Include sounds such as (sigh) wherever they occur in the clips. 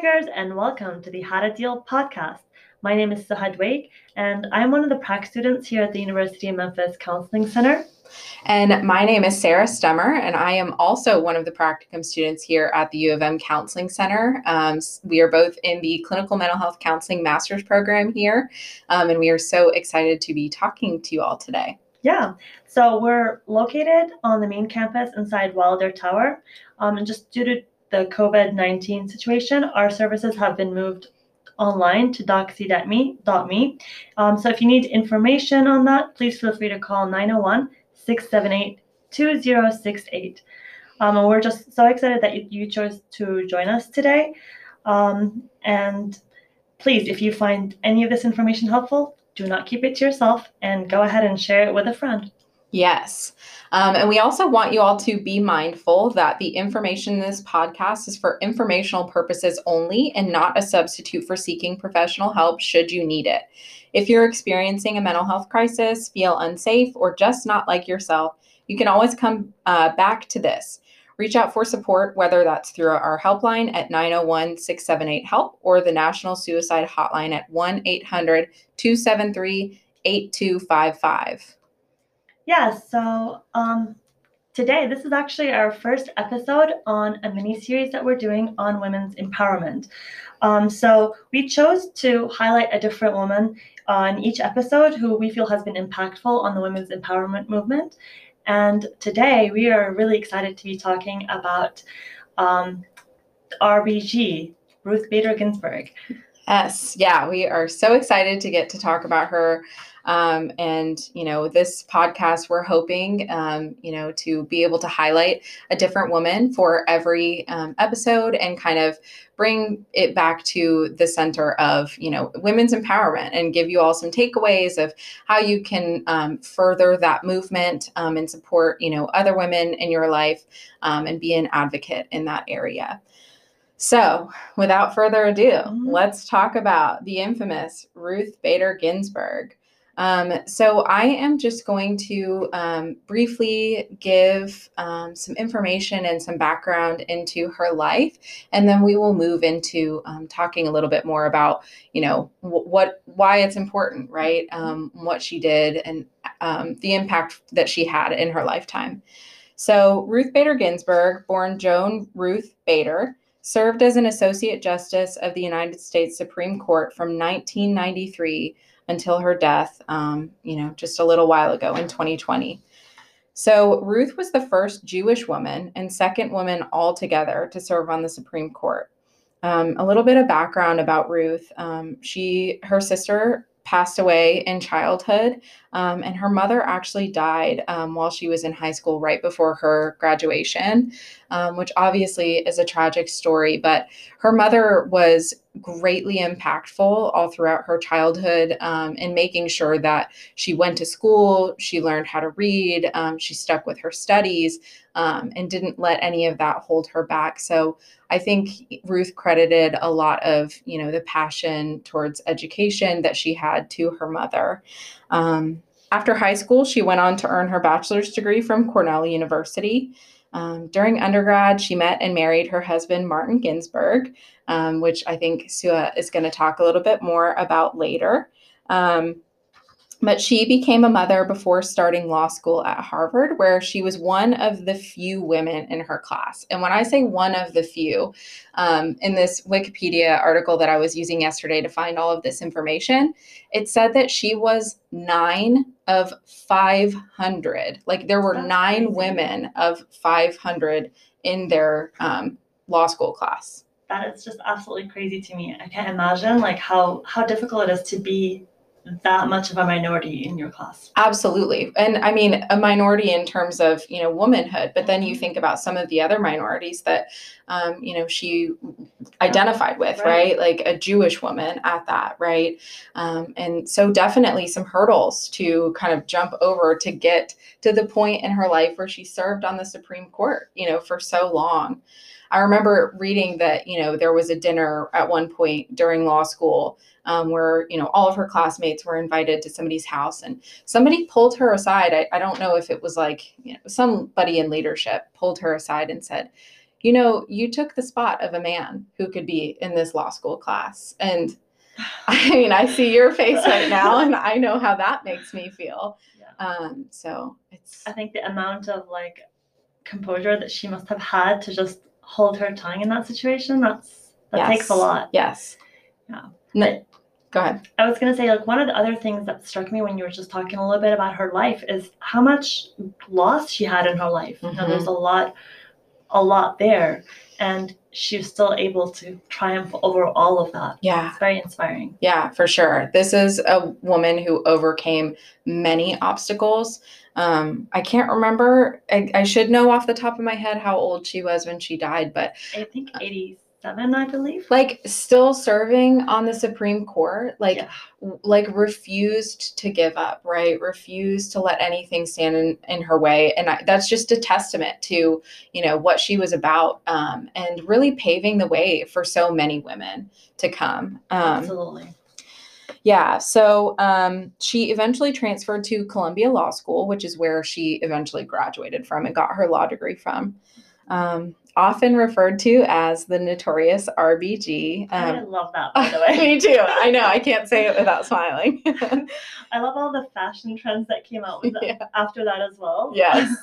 And welcome to the How to Deal podcast. My name is Suha Dwake, and I'm one of the prac students here at the University of Memphis Counseling Center. And my name is Sarah Stemmer, and I am also one of the practicum students here at the U of M Counseling Center. Um, we are both in the Clinical Mental Health Counseling Master's Program here, um, and we are so excited to be talking to you all today. Yeah, so we're located on the main campus inside Wilder Tower, um, and just due to the COVID 19 situation, our services have been moved online to doxy.me. Um, so if you need information on that, please feel free to call 901 678 2068. Um, and we're just so excited that you, you chose to join us today. Um, and please, if you find any of this information helpful, do not keep it to yourself and go ahead and share it with a friend. Yes. Um, and we also want you all to be mindful that the information in this podcast is for informational purposes only and not a substitute for seeking professional help should you need it. If you're experiencing a mental health crisis, feel unsafe, or just not like yourself, you can always come uh, back to this. Reach out for support, whether that's through our helpline at 901 678 HELP or the National Suicide Hotline at 1 800 273 8255. Yeah, so um, today, this is actually our first episode on a mini series that we're doing on women's empowerment. Um, so we chose to highlight a different woman on each episode who we feel has been impactful on the women's empowerment movement. And today, we are really excited to be talking about um, RBG, Ruth Bader Ginsburg. Yes, yeah, we are so excited to get to talk about her. Um, and, you know, this podcast, we're hoping, um, you know, to be able to highlight a different woman for every um, episode and kind of bring it back to the center of, you know, women's empowerment and give you all some takeaways of how you can um, further that movement um, and support, you know, other women in your life um, and be an advocate in that area. So, without further ado, mm-hmm. let's talk about the infamous Ruth Bader Ginsburg. Um, so I am just going to um, briefly give um, some information and some background into her life, and then we will move into um, talking a little bit more about, you know, w- what why it's important, right? Um, what she did and um, the impact that she had in her lifetime. So Ruth Bader Ginsburg, born Joan Ruth Bader, served as an associate justice of the United States Supreme Court from 1993 until her death, um, you know, just a little while ago in 2020. So, Ruth was the first Jewish woman and second woman altogether to serve on the Supreme Court. Um, a little bit of background about Ruth. Um, she, her sister passed away in childhood, um, and her mother actually died um, while she was in high school, right before her graduation, um, which obviously is a tragic story. But her mother was greatly impactful all throughout her childhood um, in making sure that she went to school, she learned how to read, um, she stuck with her studies, um, and didn't let any of that hold her back. So I think Ruth credited a lot of you know the passion towards education that she had to her mother. Um, after high school, she went on to earn her bachelor's degree from Cornell University. Um, during undergrad, she met and married her husband, Martin Ginsburg, um, which I think Suha is going to talk a little bit more about later. Um, but she became a mother before starting law school at Harvard, where she was one of the few women in her class. And when I say one of the few, um, in this Wikipedia article that I was using yesterday to find all of this information, it said that she was nine of 500. Like there were That's nine women of 500 in their um, law school class. That is just absolutely crazy to me. I can't imagine like how how difficult it is to be that much of a minority in your class. Absolutely. And I mean, a minority in terms of, you know, womanhood, but then you think about some of the other minorities that, um, you know, she identified with, right. right? Like a Jewish woman at that, right? Um, and so definitely some hurdles to kind of jump over to get to the point in her life where she served on the Supreme Court, you know, for so long. I remember reading that, you know, there was a dinner at one point during law school um, where, you know, all of her classmates were invited to somebody's house and somebody pulled her aside. I, I don't know if it was like, you know, somebody in leadership pulled her aside and said, you know, you took the spot of a man who could be in this law school class. And (laughs) I mean, I see your face right now, and I know how that makes me feel. Yeah. Um, so it's I think the amount of like composure that she must have had to just hold her tongue in that situation, that's that takes a lot. yes. Yeah. No, go ahead. I was gonna say like one of the other things that struck me when you were just talking a little bit about her life is how much loss she had in her life. You know, mm-hmm. there's a lot, a lot there, and she was still able to triumph over all of that. Yeah. It's very inspiring. Yeah, for sure. This is a woman who overcame many obstacles. Um, I can't remember. I, I should know off the top of my head how old she was when she died, but I think 87, I believe. like still serving on the Supreme Court, like Yeah. like refused to give up, right? Refused to let anything stand in, in her way, and I, that's just a testament to you know what she was about, um, and really paving the way for so many women to come. Um, Absolutely. yeah, so um, she eventually transferred to Columbia Law School, which is where she eventually graduated from and got her law degree from. Um, often referred to as the notorious RBG. I Um, love that, by the (laughs) way. me too. I know. I can't say it without (laughs) smiling. I love all the fashion trends that came out with (laughs) Yeah. after that as well. Yes.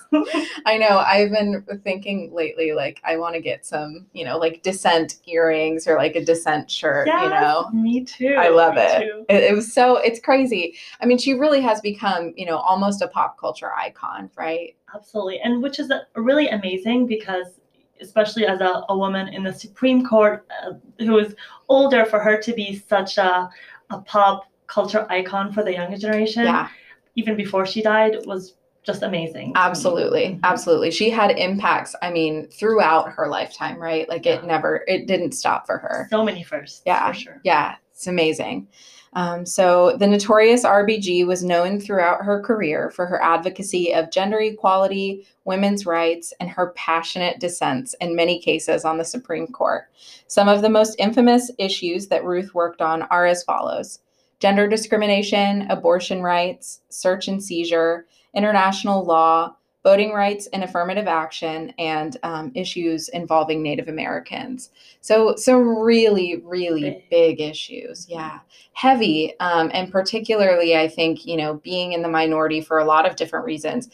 I know. I've been thinking lately, like, I want to get some, you know, like dissent earrings or like a dissent shirt, Yes, you know? Me too. I love it. too. It, it was so it's crazy. I mean, she really has become, you know, almost a pop culture icon, right? Absolutely. And which is uh, really amazing because, especially as a, a woman in the Supreme Court uh, who is older, for her to be such a, a pop culture icon for the younger generation, Yeah, even before she died, was just amazing. absolutely. Absolutely. She had impacts, I mean, throughout her lifetime, right? Like it never it didn't stop for her. So many firsts. Yeah, For sure. Yeah, it's amazing. Um, so the notorious RBG was known throughout her career for her advocacy of gender equality, women's rights, and her passionate dissents in many cases on the Supreme Court. Some of the most infamous issues that Ruth worked on are as follows gender discrimination, abortion rights, search and seizure, international law, voting rights and affirmative action, and um, issues involving Native Americans. So, some really, really Big. big issues. Yeah. Heavy. Um, and particularly, I think, you know, being in the minority for a lot of different reasons,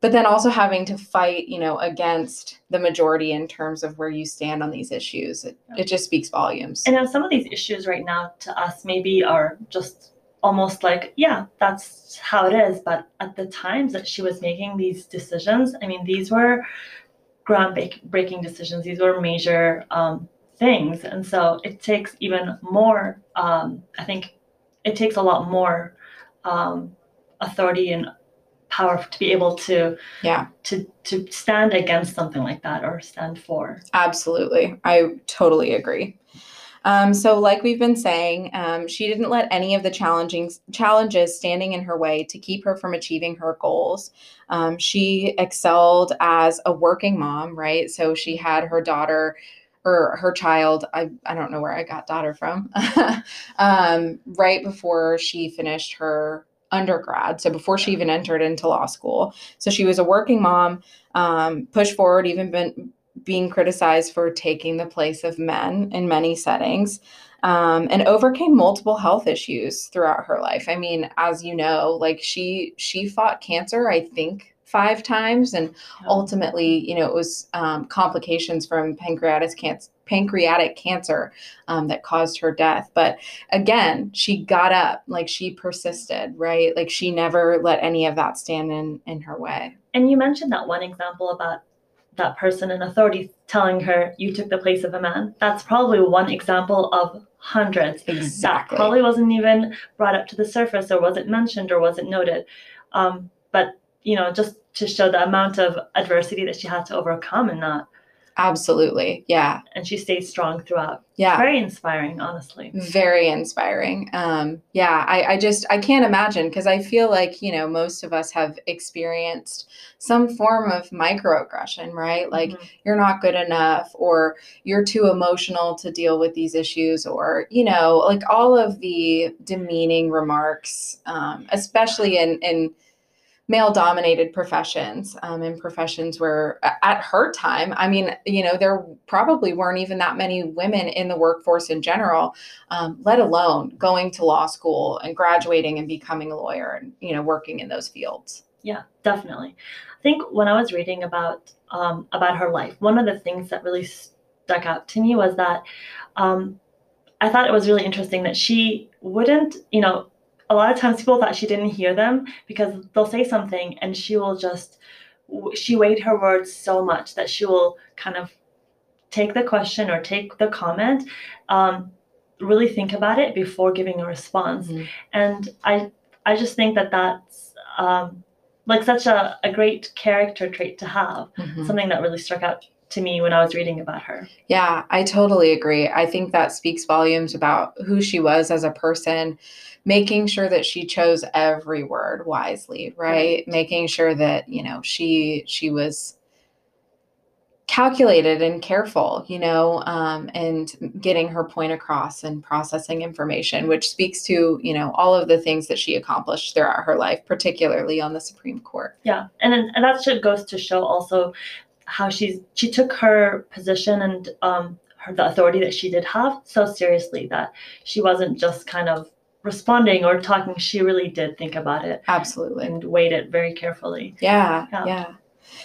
but then also having to fight, you know, against the majority in terms of where you stand on these issues. It, it just speaks volumes. And now some of these issues right now to us maybe are just almost like, yeah, that's how it is. But at the times that she was making these decisions, I mean, these were groundbreaking decisions. These were major um, things. And so it takes even more, um, I think it takes a lot more um, authority and power to be able to Yeah. to to stand against something like that or stand for Absolutely. I totally agree. Um, so, like we've been saying, um, she didn't let any of the challenging challenges standing in her way to keep her from achieving her goals. Um, she excelled as a working mom, right? So she had her daughter or her child. I, I don't know where I got daughter from. (laughs) um, right before she finished her undergrad, so before she even entered into law school. So she was a working mom. Um, pushed forward, even been being criticized for taking the place of men in many settings um, and overcame multiple health issues throughout her life. I mean as you know like she she fought cancer i think five times and ultimately you know it was um, complications from pancreatic cancer pancreatic cancer um, that caused her death. But again she got up like she persisted right? Like she never let any of that stand in in her way. And you mentioned that one example about that person in authority telling her you took the place of a man. That's probably one example of hundreds that probably wasn't even brought up to the surface or wasn't mentioned or wasn't noted. Um, but you know, just to show the amount of adversity that she had to overcome in that, absolutely yeah and she stayed strong throughout. yeah Very inspiring, honestly. very inspiring um yeah i i just i can't imagine because i feel like you know most of us have experienced some form of microaggression right like Mhm. you're not good enough or you're too emotional to deal with these issues or you know like all of the demeaning remarks um especially in in male dominated professions um, in professions where at her time i mean you know there probably weren't even that many women in the workforce in general um, let alone going to law school and graduating and becoming a lawyer and you know working in those fields. Yeah definitely. I think when i was reading about um, about her life one of the things that really stuck out to me was that um, i thought it was really interesting that she wouldn't you know a lot of times people thought she didn't hear them because they'll say something and she will just she weighed her words so much that she will kind of take the question or take the comment um, really think about it before giving a response mm-hmm. and i i just think that that's um, like such a, a great character trait to have mm-hmm. something that really struck out to me when I was reading about her. Yeah, I totally agree. I think that speaks volumes about who she was as a person making sure that she chose every word wisely, right? right? Making sure that, you know, she she was calculated and careful, you know, um, and getting her point across and processing information, which speaks to, you know, all of the things that she accomplished throughout her life, particularly on the Supreme Court. Yeah, and and that should goes to show also how she's she took her position and um, her the authority that she did have so seriously that she wasn't just kind of responding or talking, she really did think about it. Absolutely. And weighed it very carefully. Yeah. Yeah. yeah.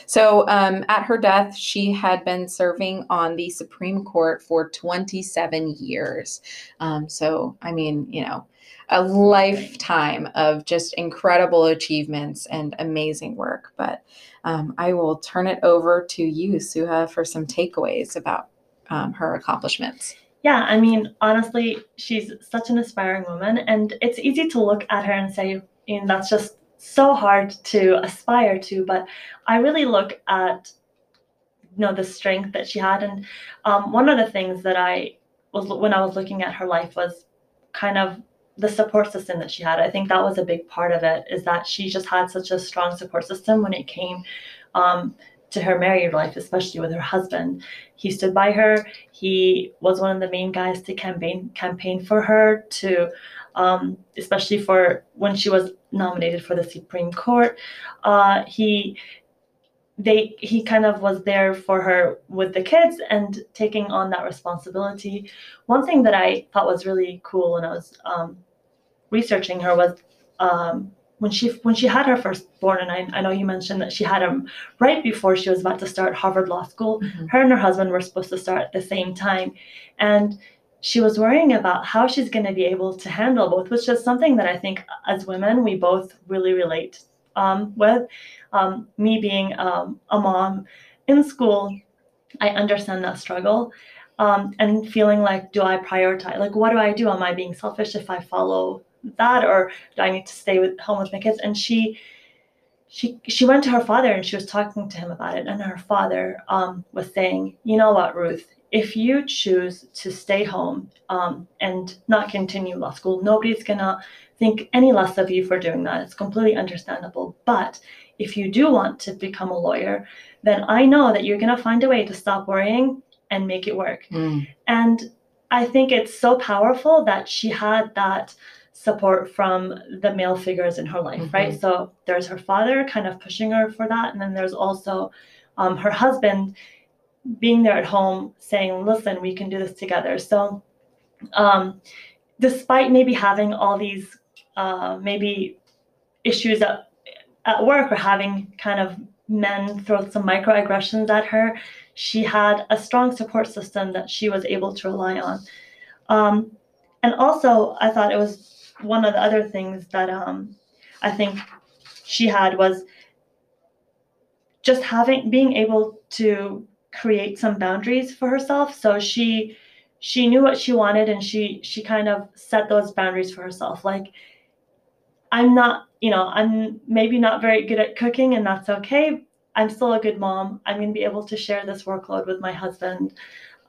So um, at her death, she had been serving on the Supreme Court for 27 years. Um, so, I mean, you know, a lifetime of just incredible achievements and amazing work. But um, I will turn it over to you, Suha, for some takeaways about um, her accomplishments yeah, I mean, honestly, she's such an aspiring woman, and it's easy to look at her and say, you know, that's just so hard to aspire to. But I really look at, you know, the strength that she had, and um, one of the things that I was when I was looking at her life was kind of the support system that she had. I think that was a big part of it. Is that she just had such a strong support system when it came. Um, to her married life, especially with her husband. He stood by her. He was one of the main guys to campaign campaign for her to, um, especially for when she was nominated for the Supreme Court. Uh, he they he kind of was there for her with the kids and taking on that responsibility. One thing that I thought was really cool when I was um, researching her was um, when she when she had her firstborn, and I, I know you mentioned that she had him right before she was about to start Harvard Law School. Mm-hmm. Her and her husband were supposed to start at the same time, and she was worrying about how she's going to be able to handle both, which is something that I think as women we both really relate um, with. Um, me being um, a mom in school, I understand that struggle. Um, and feeling like, do I prioritize? Like, what do I do? Am I being selfish if I follow that or do I need to stay with home with my kids? And she she she went to her father and she was talking to him about it. And her father um, was saying, you know what, Ruth, if you choose to stay home um, and not continue law school, nobody's gonna think any less of you for doing that. It's completely understandable. But if you do want to become a lawyer, then I know that you're gonna find a way to stop worrying and make it work. Mm. And I think it's so powerful that she had that support from the male figures in her life, mm-hmm. right? So there's her father kind of pushing her for that. And then there's also um, her husband being there at home saying, listen, we can do this together. So um, despite maybe having all these uh, maybe issues at, at work or having kind of men throw some microaggressions at her, she had a strong support system that she was able to rely on. Um, and also, I thought it was one of the other things that um, I think she had was just having being able to create some boundaries for herself. So she she knew what she wanted and she she kind of set those boundaries for herself. Like I'm not, you know, I'm maybe not very good at cooking and that's okay. I'm still a good mom. I'm going to be able to share this workload with my husband.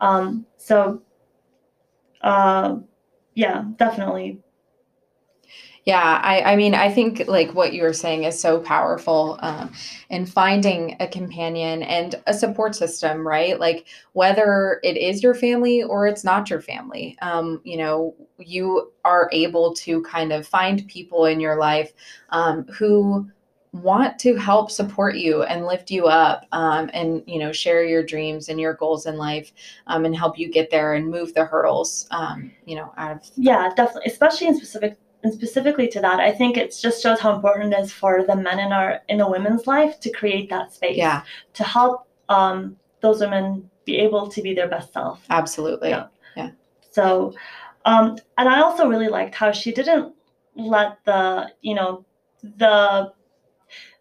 Um, so, uh, yeah, definitely yeah, I, I mean, I think like what you were saying is so powerful um, in finding a companion and a support system, right? Like whether it is your family or it's not your family, um, you know, you are able to kind of find people in your life um, who want to help support you and lift you up um, and you know share your dreams and your goals in life um, and help you get there and move the hurdles um, you know out of yeah definitely especially in specific and specifically to that i think it just shows how important it is for the men in our in a women's life to create that space. Yeah. To help um, those women be able to be their best self. Absolutely. Yeah. yeah. So um, and i also really liked how she didn't let the you know the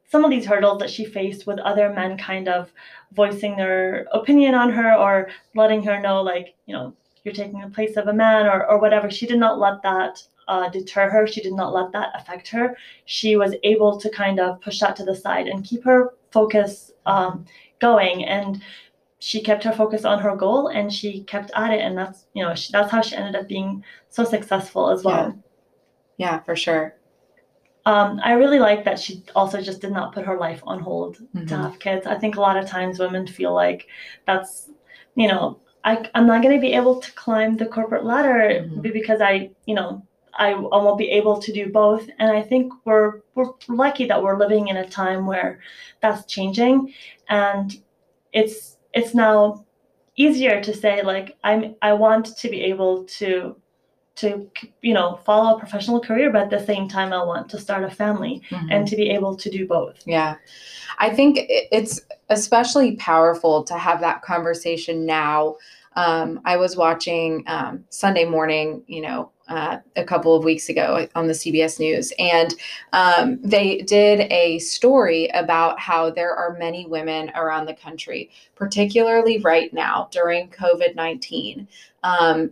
some of these hurdles that she faced with other men kind of voicing their opinion on her or letting her know like you know you're taking the place of a man or, or whatever. She did not let that uh, deter her. She did not let that affect her. She was able to kind of push that to the side and keep her focus um, going. And she kept her focus on her goal and she kept at it. And that's you know she, that's how she ended up being so successful as well. Yeah. For sure. Um, I really like that she also just did not put her life on hold to Mhm. have kids. I think a lot of times women feel like that's, you know, I, I'm not going to be able to climb the corporate ladder Mhm. because I, you know, I, I won't be able to do both. And I think we're we're lucky that we're living in a time where that's changing, and it's it's now easier to say like I'm I want to be able to to you know follow a professional career but at the same time I want to start a family Mhm. and to be able to do both. Yeah. I think it's especially powerful to have that conversation now. Um, I was watching um, Sunday morning, you know, uh, a couple of weeks ago on the CBS News, and um, they did a story about how there are many women around the country, particularly right now during COVID 19. Um,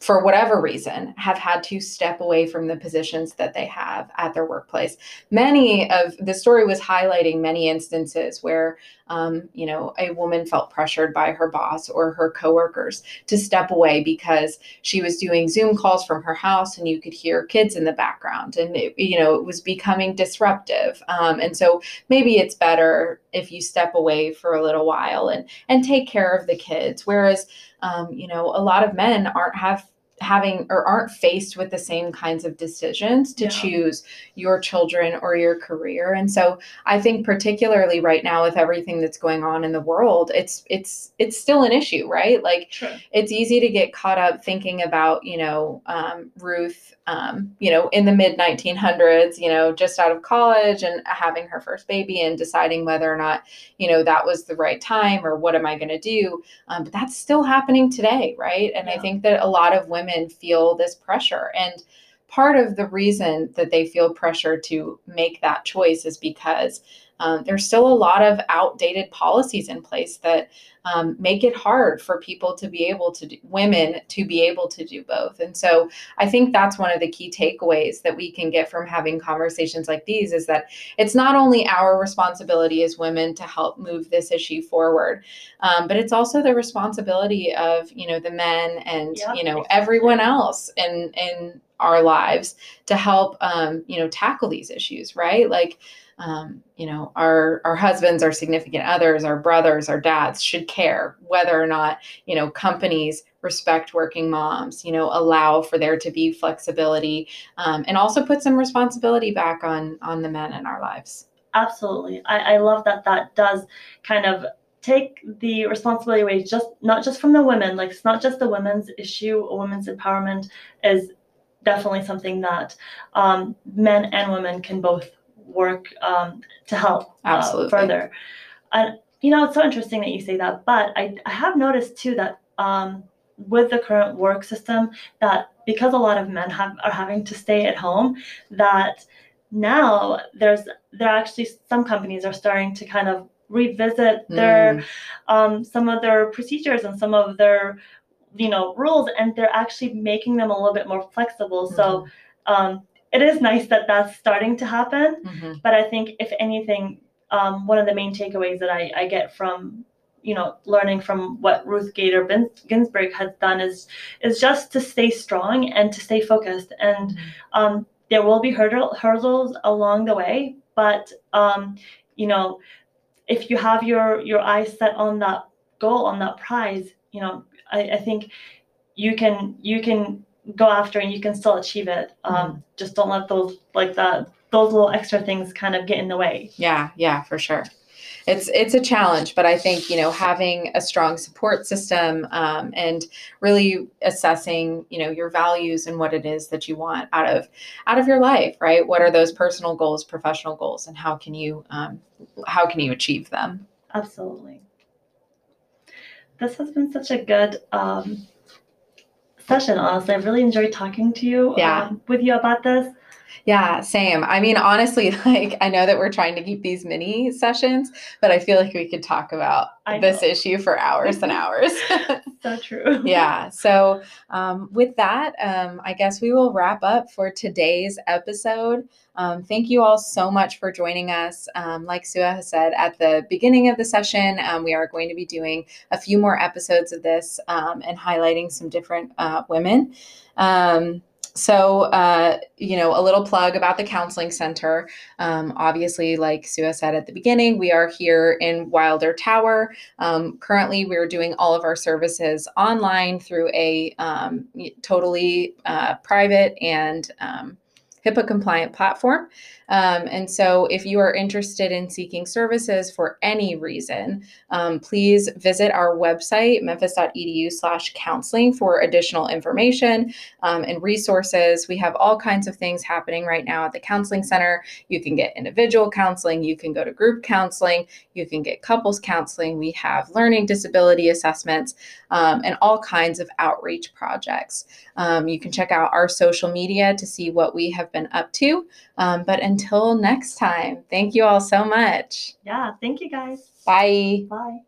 for whatever reason, have had to step away from the positions that they have at their workplace many of the story was highlighting many instances where um, you know a woman felt pressured by her boss or her coworkers to step away because she was doing zoom calls from her house and you could hear kids in the background. And it, you know it was becoming disruptive. Um, and so maybe it's better if you step away for a little while and and take care of the kids. Whereas um, you know a lot of men aren't have having or aren't faced with the same kinds of decisions to Yeah. choose your children or your career. And so i think particularly right now with everything that's going on in the world it's it's it's still an issue right? Like Sure. it's easy to get caught up thinking about you know um, ruth um, you know in the mid 1900s you know just out of college and having her first baby and deciding whether or not you know that was the right time or what am i going to do? Um, but that's still happening today right? And i think that a lot of women feel this pressure. And part of the reason that they feel pressure to make that choice is because um, there's still a lot of outdated policies in place that um, make it hard for people to be able to do, women to be able to do both. And so I think that's one of the key takeaways that we can get from having conversations like these is that it's not only our responsibility as women to help move this issue forward, um, but it's also the responsibility of you know the men and Yep, you know everyone else in in our lives to help um, you know tackle these issues, right? Like um, you know our our husbands our significant others our brothers our dads should care whether or not you know companies respect working moms you know allow for there to be flexibility um, and also put some responsibility back on on the men in our lives Absolutely. I, I love that that does kind of take the responsibility away just not just from the women, like it's not just the women's issue, women's empowerment is definitely something that um, men and women can both work um, to help uh, further. And you know, it's so interesting that you say that, but I, I have noticed too that um, with the current work system, that because a lot of men have are having to stay at home, that now there's there actually some companies are starting to kind of revisit their Mm, um, some of their procedures and some of their you know rules and they're actually making them a little bit more flexible. So um, it is nice that that's starting to happen mhm, but i think if anything um, one of the main takeaways that I, I get from you know learning from what ruth bader ginsburg has done is is just to stay strong and to stay focused and mhm. um, there will be hurdle, hurdles along the way but um, you know if you have your your eyes set on that goal on that prize you know i, I think you can you can go after and you can still achieve it. Um, Just don't let those like that those little extra things kind of get in the way. Yeah, yeah, for sure. It's it's a challenge, but I think you know having a strong support system um, and really assessing you know your values and what it is that you want out of out of your life, right? What are those personal goals, professional goals, and how can you um, how can you achieve them? Absolutely. This has been such a good um, session, honestly. I've really enjoyed talking to you Yeah. um, with you about this. Yeah, same. I mean, honestly, (laughs) like I know that we're trying to keep these mini sessions, but I feel like we could talk about this issue for hours and (laughs) hours. (laughs) So true. yeah. So, um, with that, um, I guess we will wrap up for today's episode. Um, thank you all so much for joining us. Um, like Suha has said at the beginning of the session, um, we are going to be doing a few more episodes of this um, and highlighting some different uh, women. Um, so, uh, you know, a little plug about the counseling center. Um, obviously, like Suha said at the beginning, we are here in Wilder Tower. Um, currently, we're doing all of our services online through a um, totally uh, private and um, HIPAA compliant platform. Um, and so, if you are interested in seeking services for any reason, um, please visit our website, memphis.edu/slash counseling, for additional information um, and resources. We have all kinds of things happening right now at the Counseling Center. You can get individual counseling, you can go to group counseling, you can get couples counseling. We have learning disability assessments um, and all kinds of outreach projects. Um, you can check out our social media to see what we have been up to. Um, but until next time, thank you all so much. Yeah. Thank you guys. Bye. Bye.